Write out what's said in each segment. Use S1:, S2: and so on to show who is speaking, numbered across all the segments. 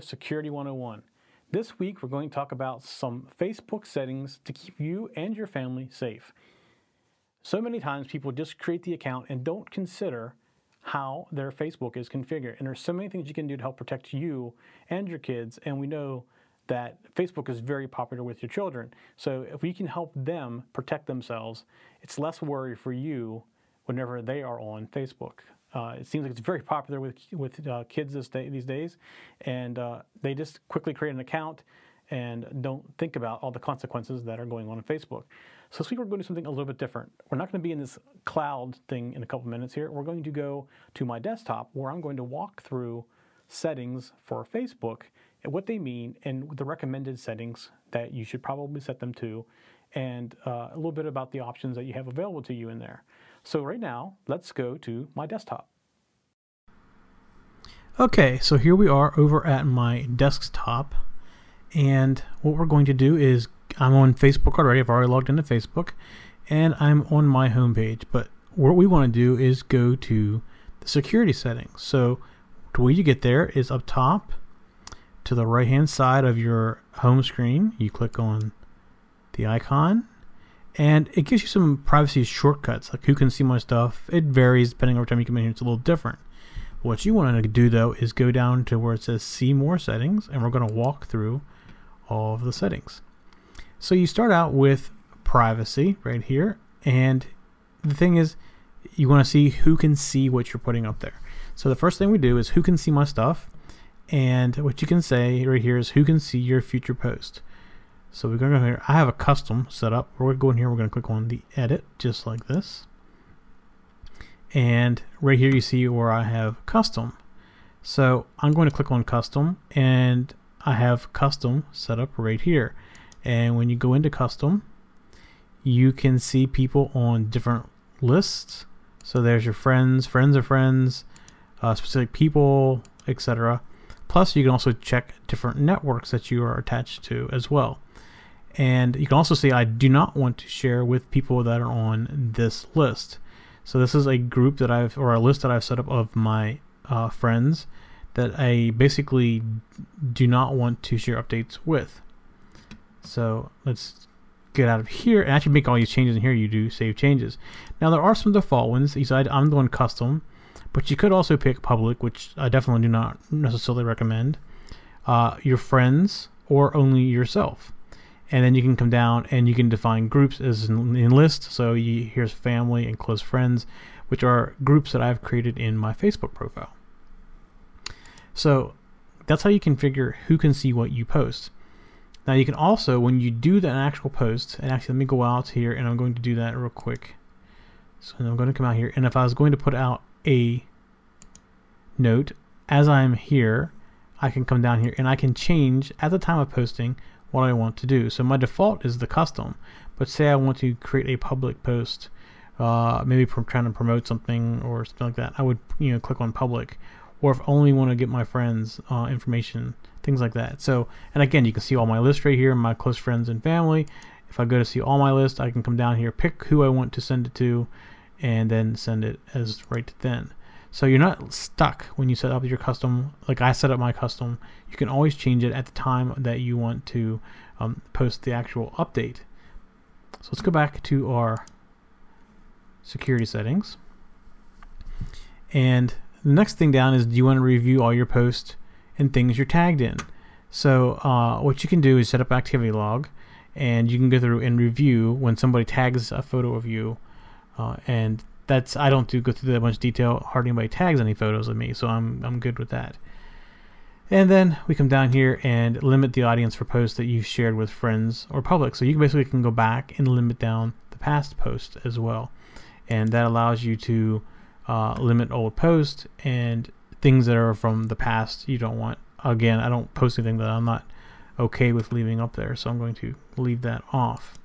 S1: of Security 101. This week, we're going to talk about some Facebook settings to keep you and your family safe. So many times, people just create the account and don't consider how their Facebook is configured. And there's so many things you can do to help protect you and your kids. And we know that Facebook is very popular with your children. So if we can help them protect themselves, it's less worry for you whenever they are on Facebook. Uh, it seems like it's very popular with with uh, kids day, these days, and uh, they just quickly create an account and don't think about all the consequences that are going on on Facebook. So this week we're going to do something a little bit different. We're not going to be in this cloud thing in a couple minutes here. We're going to go to my desktop where I'm going to walk through settings for Facebook and what they mean and the recommended settings that you should probably set them to and uh, a little bit about the options that you have available to you in there. So right now, let's go to my desktop.
S2: Okay, so here we are over at my desktop. And what we're going to do is, I'm on Facebook already. I've already logged into Facebook. And I'm on my homepage. But what we want to do is go to the security settings. So the way you get there is up top to the right hand side of your home screen. You click on the icon and it gives you some privacy shortcuts, like who can see my stuff. It varies depending on what time you come in here. It's a little different. What you want to do though is go down to where it says see more settings and we're going to walk through all of the settings. So you start out with privacy right here and the thing is you want to see who can see what you're putting up there. So the first thing we do is who can see my stuff and what you can say right here is who can see your future post. So we're going to go here. I have a custom set up. We're going to go in here. We're going to click on the edit just like this. And right here you see where I have custom. So I'm going to click on custom and I have custom set up right here. And when you go into custom, you can see people on different lists. So there's your friends, friends of friends, uh, specific people, etc. Plus, you can also check different networks that you are attached to as well. And you can also see I do not want to share with people that are on this list. So this is a group that I've, or a list that I've set up of my uh, friends that I basically do not want to share updates with. So let's get out of here and actually make all these changes in here. You do save changes. Now there are some default ones. You said I'm doing custom, but you could also pick public, which I definitely do not necessarily recommend. Uh, your friends or only yourself and then you can come down and you can define groups as in, list. So you, here's family and close friends, which are groups that I've created in my Facebook profile. So that's how you configure who can see what you post. Now you can also, when you do that actual post, and actually let me go out here and I'm going to do that real quick. So I'm going to come out here, and if I was going to put out a note as I'm here, I can come down here and I can change at the time of posting what I want to do. So my default is the custom, but say I want to create a public post, uh, maybe trying to promote something or something like that, I would you know click on public, or if I only want to get my friends uh, information, things like that. So and again, you can see all my list right here, my close friends and family. If I go to see all my list, I can come down here, pick who I want to send it to, and then send it as right then. So you're not stuck when you set up your custom, like I set up my custom. You can always change it at the time that you want to um, post the actual update. So let's go back to our security settings. And the next thing down is do you want to review all your posts and things you're tagged in? So uh, what you can do is set up activity log and you can go through and review when somebody tags a photo of you uh, and that's I don't do go through that much detail. Hardly anybody tags any photos of me, so I'm I'm good with that. And then we come down here and limit the audience for posts that you've shared with friends or public. So you basically can go back and limit down the past posts as well, and that allows you to uh, limit old posts and things that are from the past you don't want. Again, I don't post anything that I'm not okay with leaving up there, so I'm going to leave that off.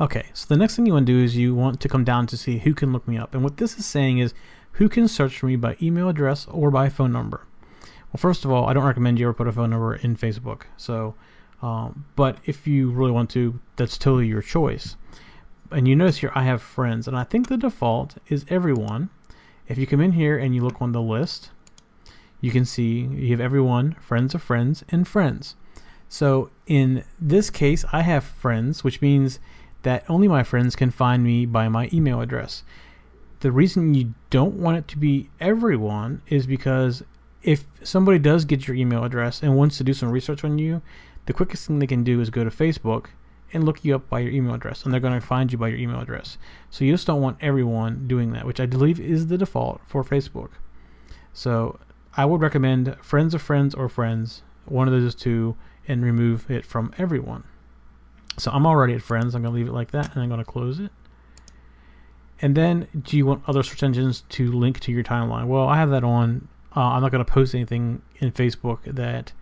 S2: Okay, so the next thing you want to do is you want to come down to see who can look me up. And what this is saying is who can search for me by email address or by phone number. Well, first of all, I don't recommend you ever put a phone number in Facebook. So, um, but if you really want to, that's totally your choice. And you notice here I have friends, and I think the default is everyone. If you come in here and you look on the list, you can see you have everyone, friends of friends, and friends. So in this case, I have friends, which means that only my friends can find me by my email address. The reason you don't want it to be everyone is because if somebody does get your email address and wants to do some research on you, the quickest thing they can do is go to Facebook and look you up by your email address, and they're going to find you by your email address. So you just don't want everyone doing that, which I believe is the default for Facebook. So I would recommend friends of friends or friends, one of those two, and remove it from everyone. So I'm already at friends. I'm going to leave it like that, and I'm going to close it. And then, do you want other search engines to link to your timeline? Well, I have that on. Uh, I'm not going to post anything in Facebook that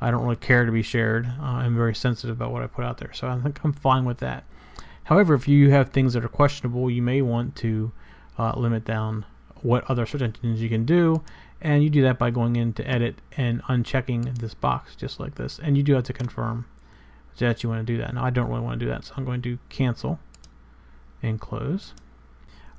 S2: I don't really care to be shared. Uh, I'm very sensitive about what I put out there, so I think I'm fine with that. However, if you have things that are questionable, you may want to uh, limit down what other search engines you can do, and you do that by going into edit and unchecking this box just like this, and you do have to confirm that you want to do that. Now I don't really want to do that, so I'm going to cancel and close.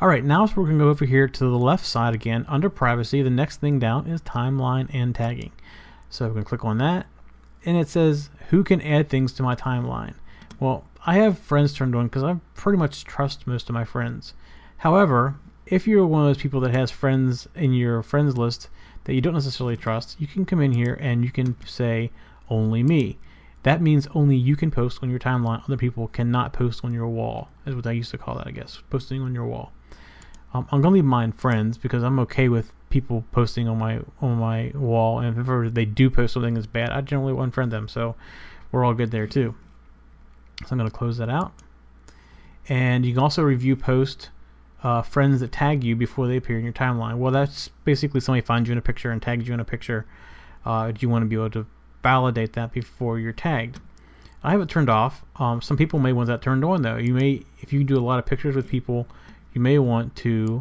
S2: All right, now so we're going to go over here to the left side again. Under privacy, the next thing down is timeline and tagging. So we can click on that, and it says who can add things to my timeline. Well, I have friends turned on because I pretty much trust most of my friends. However, if you're one of those people that has friends in your friends list that you don't necessarily trust, you can come in here and you can say only me. That means only you can post on your timeline. Other people cannot post on your wall, is what I used to call that, I guess, posting on your wall. Um, I'm gonna leave mine friends because I'm okay with people posting on my on my wall, and if ever they do post something that's bad, I generally unfriend them. So we're all good there too. So I'm gonna close that out, and you can also review post uh, friends that tag you before they appear in your timeline. Well, that's basically somebody finds you in a picture and tags you in a picture. Uh, do you want to be able to validate that before you're tagged. I have it turned off. Um, some people may want that turned on though. You may, if you do a lot of pictures with people, you may want to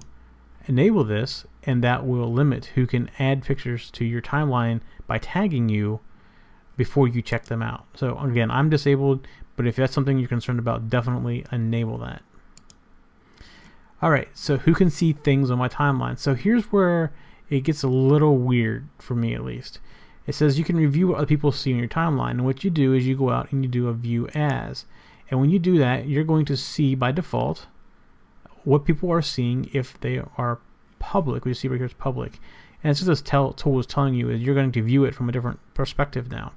S2: enable this, and that will limit who can add pictures to your timeline by tagging you before you check them out. So again, I'm disabled, but if that's something you're concerned about, definitely enable that. Alright, so who can see things on my timeline? So here's where it gets a little weird, for me at least. It says you can review what other people see on your timeline, and what you do is you go out and you do a view as. And when you do that, you're going to see by default what people are seeing if they are public. We see right here is public. And it's just this tell, tool is telling you is you're going to view it from a different perspective now.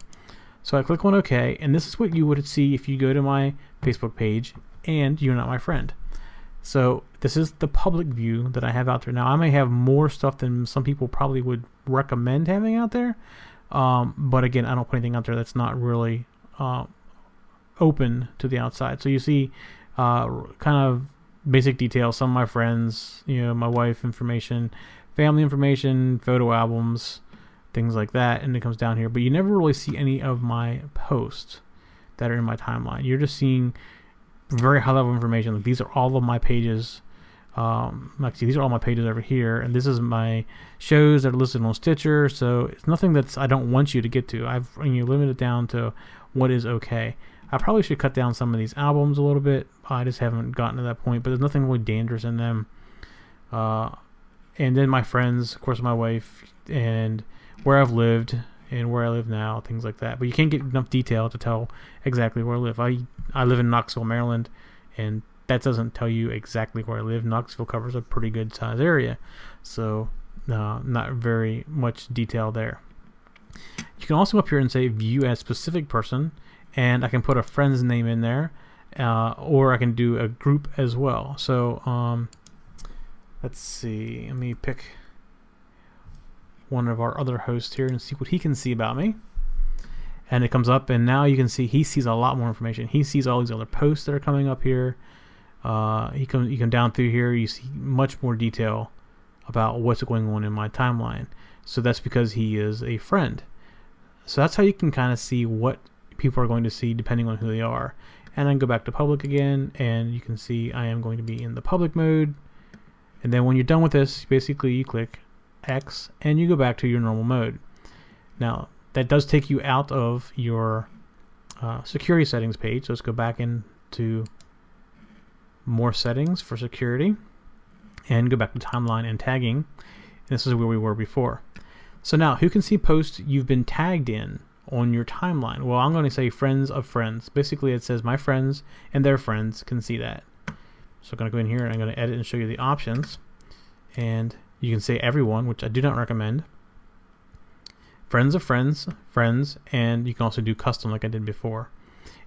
S2: So I click on OK, and this is what you would see if you go to my Facebook page and you're not my friend. So this is the public view that I have out there. Now I may have more stuff than some people probably would recommend having out there. Um, but again, I don't put anything out there that's not really uh, open to the outside. So you see uh, kind of basic details. Some of my friends, you know, my wife information, family information, photo albums, things like that. And it comes down here. But you never really see any of my posts that are in my timeline. You're just seeing very high level information. Like these are all of my pages. Um, actually, these are all my pages over here, and this is my shows that are listed on Stitcher. So it's nothing that's I don't want you to get to. I've you limit it down to what is okay. I probably should cut down some of these albums a little bit. I just haven't gotten to that point, but there's nothing really dangerous in them. Uh, and then my friends, of course, my wife, and where I've lived and where I live now, things like that. But you can't get enough detail to tell exactly where I live. I I live in Knoxville, Maryland, and that doesn't tell you exactly where I live. Knoxville covers a pretty good size area, so uh, not very much detail there. You can also up here and say view as specific person, and I can put a friend's name in there, uh, or I can do a group as well. So um, let's see. Let me pick one of our other hosts here and see what he can see about me. And it comes up, and now you can see he sees a lot more information. He sees all these other posts that are coming up here. Uh, he come you come down through here, you see much more detail about what's going on in my timeline. So that's because he is a friend. So that's how you can kind of see what people are going to see depending on who they are. And then go back to public again, and you can see I am going to be in the public mode. And then when you're done with this, basically you click X, and you go back to your normal mode. Now, that does take you out of your uh, security settings page. So let's go back into more settings for security and go back to timeline and tagging. And this is where we were before. So now, who can see posts you've been tagged in on your timeline? Well, I'm going to say friends of friends. Basically, it says my friends and their friends can see that. So I'm going to go in here and I'm going to edit and show you the options. And you can say everyone, which I do not recommend. Friends of friends, friends, and you can also do custom like I did before.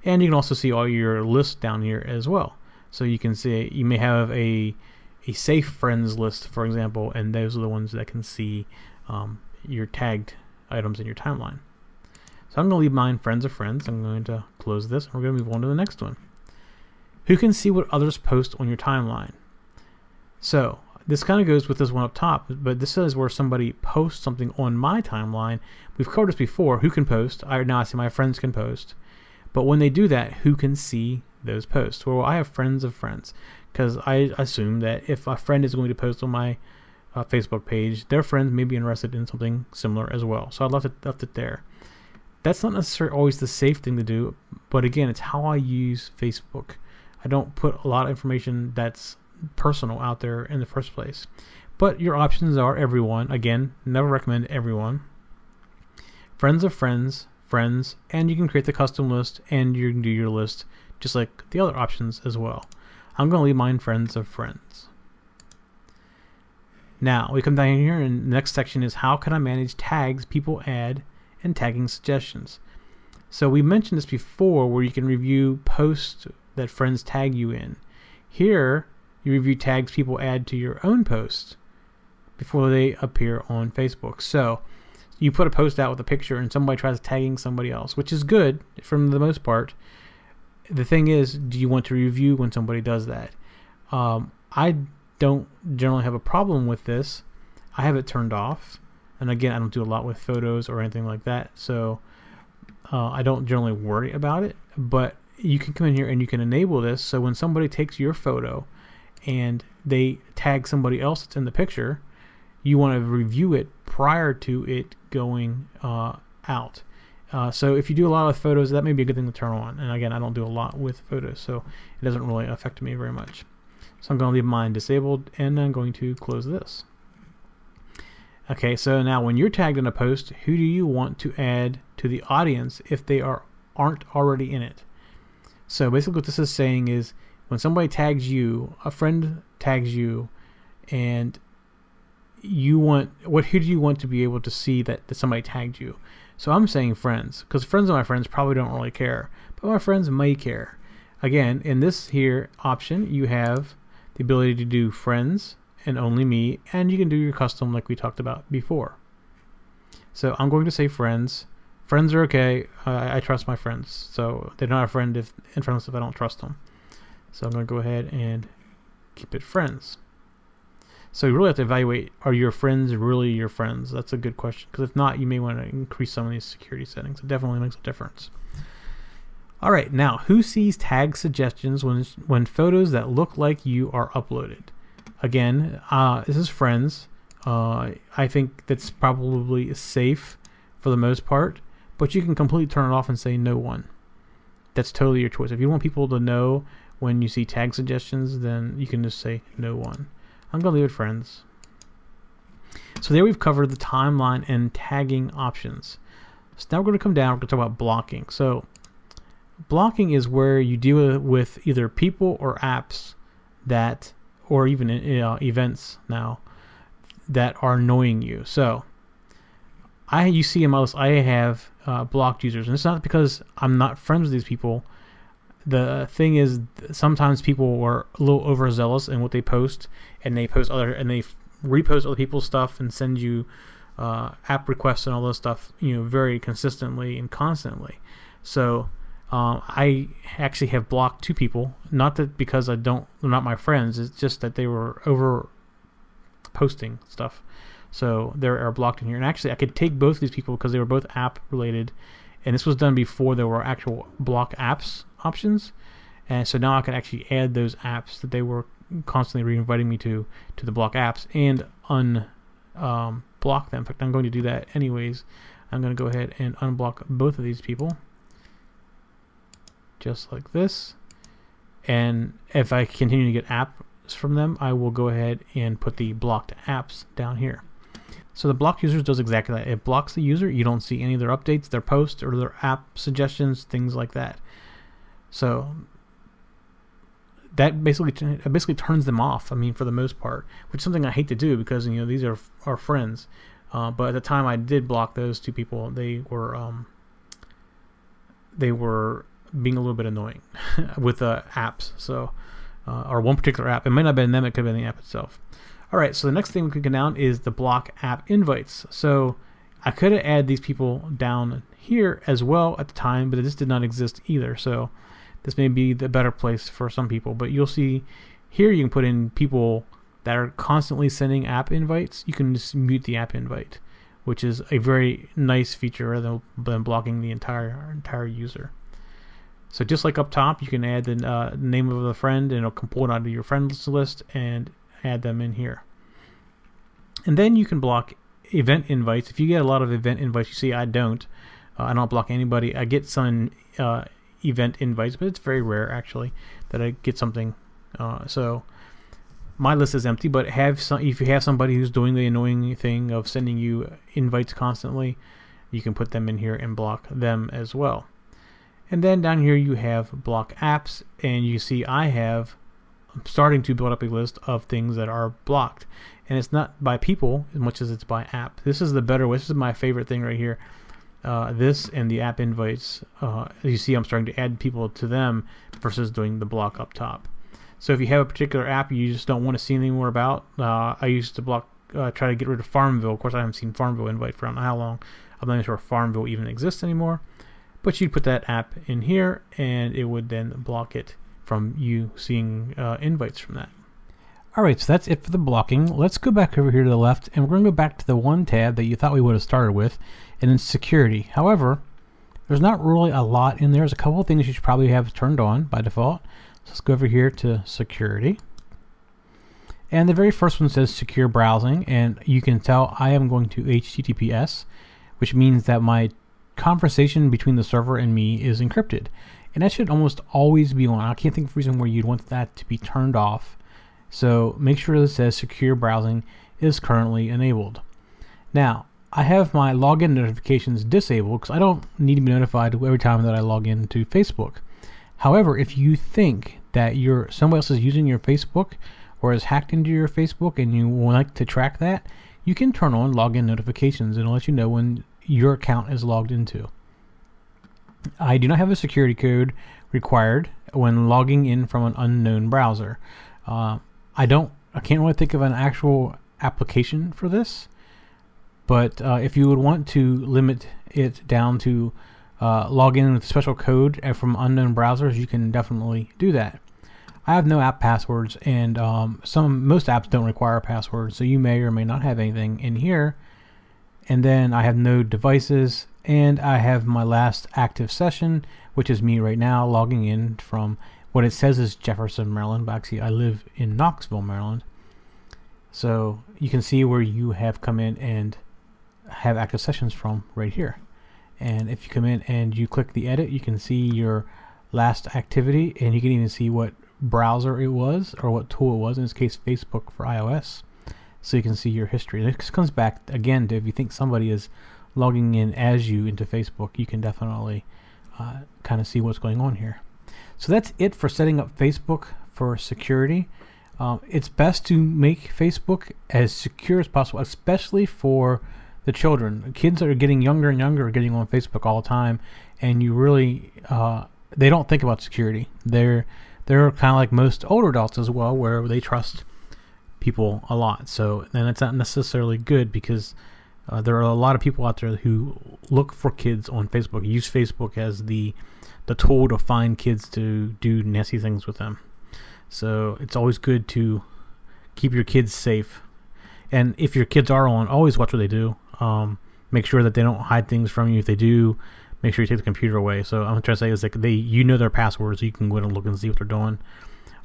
S2: And you can also see all your lists down here as well. So you can see you may have a a safe friends list, for example, and those are the ones that can see um, your tagged items in your timeline. So I'm going to leave mine friends of friends. I'm going to close this and we're going to move on to the next one. Who can see what others post on your timeline? So this kind of goes with this one up top, but this is where somebody posts something on my timeline. We've covered this before. Who can post? I now I see my friends can post. But when they do that, who can see those posts? Well, I have friends of friends because I assume that if a friend is going to post on my uh, Facebook page, their friends may be interested in something similar as well. So I left it left it there. That's not necessarily always the safe thing to do, but again, it's how I use Facebook. I don't put a lot of information that's personal out there in the first place. But your options are everyone. Again, never recommend everyone. Friends of friends, friends, and you can create the custom list and you can do your list just like the other options as well. I'm going to leave mine friends of friends. Now we come down here and the next section is how can I manage tags people add and tagging suggestions. So we mentioned this before where you can review posts that friends tag you in. Here you review tags people add to your own posts before they appear on Facebook. So you put a post out with a picture and somebody tries tagging somebody else, which is good from the most part. The thing is, do you want to review when somebody does that? Um, I don't generally have a problem with this. I have it turned off. And again, I don't do a lot with photos or anything like that. So uh, I don't generally worry about it. But you can come in here and you can enable this. So when somebody takes your photo and they tag somebody else that's in the picture, you want to review it prior to it going uh, out. Uh, so if you do a lot of photos, that may be a good thing to turn on. And again, I don't do a lot with photos, so it doesn't really affect me very much. So I'm going to leave mine disabled, and I'm going to close this. Okay, so now when you're tagged in a post, who do you want to add to the audience if they are aren't already in it? So basically, what this is saying is when somebody tags you, a friend tags you, and you want what who do you want to be able to see that, that somebody tagged you? So I'm saying friends because friends of my friends probably don't really care, but my friends may care. Again, in this here option, you have the ability to do friends and only me, and you can do your custom like we talked about before. So I'm going to say friends. Friends are okay. I, I trust my friends, so they're not a friend if in friends if I don't trust them. So I'm going to go ahead and keep it friends. So you really have to evaluate, are your friends really your friends? That's a good question. Because if not, you may want to increase some of these security settings. It definitely makes a difference. All right, now who sees tag suggestions when, when photos that look like you are uploaded? Again, uh, this is friends. Uh, I think that's probably safe for the most part, but you can completely turn it off and say no one. That's totally your choice. If you want people to know when you see tag suggestions, then you can just say no one. I'm going to leave it friends. So there we've covered the timeline and tagging options. So now we're going to come down, we're going to talk about blocking. So blocking is where you deal with either people or apps that, or even uh, events now, that are annoying you. So I, you see in my list, I have uh, blocked users, and it's not because I'm not friends with these people the thing is sometimes people are a little overzealous in what they post and they post other and they repost other people's stuff and send you uh, app requests and all this stuff you know very consistently and constantly. So uh, I actually have blocked two people. Not that because I don't they're not my friends it's just that they were over posting stuff. So they are blocked in here. And actually I could take both these people because they were both app related. And this was done before there were actual block apps options. And so now I can actually add those apps that they were constantly re-inviting me to to the block apps and unblock um, them. In fact, I'm going to do that anyways. I'm going to go ahead and unblock both of these people, just like this. And if I continue to get apps from them, I will go ahead and put the blocked apps down here. So the block users does exactly that. It blocks the user. You don't see any of their updates, their posts, or their app suggestions, things like that. So that basically basically turns them off. I mean, for the most part, which is something I hate to do because you know these are our friends. Uh, but at the time I did block those two people, they were um, they were being a little bit annoying with uh, apps. So uh, or one particular app. It might not have been them. It could have been the app itself. All right. So the next thing we could get down is the block app invites. So I could have added these people down here as well at the time, but this did not exist either. So this may be the better place for some people. But you'll see here you can put in people that are constantly sending app invites. You can just mute the app invite, which is a very nice feature rather than blocking the entire entire user. So just like up top, you can add the uh, name of the friend and it'll out of your friends list and add them in here. And then you can block event invites. If you get a lot of event invites, you see I don't. Uh, I don't block anybody. I get some uh, event invites, but it's very rare actually that I get something. Uh, so my list is empty. But have some if you have somebody who's doing the annoying thing of sending you invites constantly, you can put them in here and block them as well. And then down here you have block apps, and you see I have I'm starting to build up a list of things that are blocked. And it's not by people as much as it's by app. This is the better way. This is my favorite thing right here. Uh, this and the app invites. Uh, you see, I'm starting to add people to them versus doing the block up top. So if you have a particular app you just don't want to see anything more about, uh, I used to block, uh, try to get rid of Farmville. Of course, I haven't seen Farmville invite for I don't know how long. I'm not even sure Farmville even exists anymore. But you'd put that app in here, and it would then block it from you seeing uh, invites from that. Alright, so that's it for the blocking. Let's go back over here to the left, and we're going to go back to the one tab that you thought we would have started with, and then security. However, there's not really a lot in there. There's a couple of things you should probably have turned on by default. So let's go over here to security. And the very first one says secure browsing, and you can tell I am going to HTTPS, which means that my conversation between the server and me is encrypted. And that should almost always be on. I can't think of a reason where you'd want that to be turned off. So make sure that says secure browsing is currently enabled. Now, I have my login notifications disabled because I don't need to be notified every time that I log into Facebook. However, if you think that your somebody else is using your Facebook or has hacked into your Facebook and you would like to track that, you can turn on login notifications and it'll let you know when your account is logged into. I do not have a security code required when logging in from an unknown browser. Uh, I don't. I can't really think of an actual application for this. But uh, if you would want to limit it down to uh, log in with special code from unknown browsers, you can definitely do that. I have no app passwords, and um, some most apps don't require passwords, so you may or may not have anything in here and then I have no devices and I have my last active session which is me right now logging in from what it says is Jefferson Maryland but actually I live in Knoxville Maryland so you can see where you have come in and have active sessions from right here and if you come in and you click the edit you can see your last activity and you can even see what browser it was or what tool it was in this case Facebook for iOS so you can see your history. This comes back again to if you think somebody is logging in as you into Facebook, you can definitely uh, kind of see what's going on here. So that's it for setting up Facebook for security. Um, it's best to make Facebook as secure as possible, especially for the children. Kids that are getting younger and younger are getting on Facebook all the time, and you really uh, they don't think about security. They're they're kind of like most older adults as well, where they trust people a lot. So then it's not necessarily good because uh, there are a lot of people out there who look for kids on Facebook, use Facebook as the the tool to find kids to do nasty things with them. So it's always good to keep your kids safe. And if your kids are on, always watch what they do. Um, make sure that they don't hide things from you. If they do, make sure you take the computer away. So I'm trying to say is like they you know their passwords, so you can go and look and see what they're doing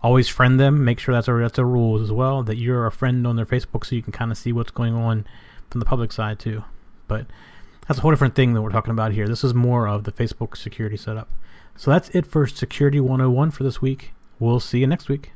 S2: always friend them. Make sure that's a that's a rule as well that you're a friend on their Facebook, so you can kind of see what's going on from the public side too. But that's a whole different thing that we're talking about here. This is more of the Facebook security setup. So that's it for Security 101 for this week. We'll see you next week.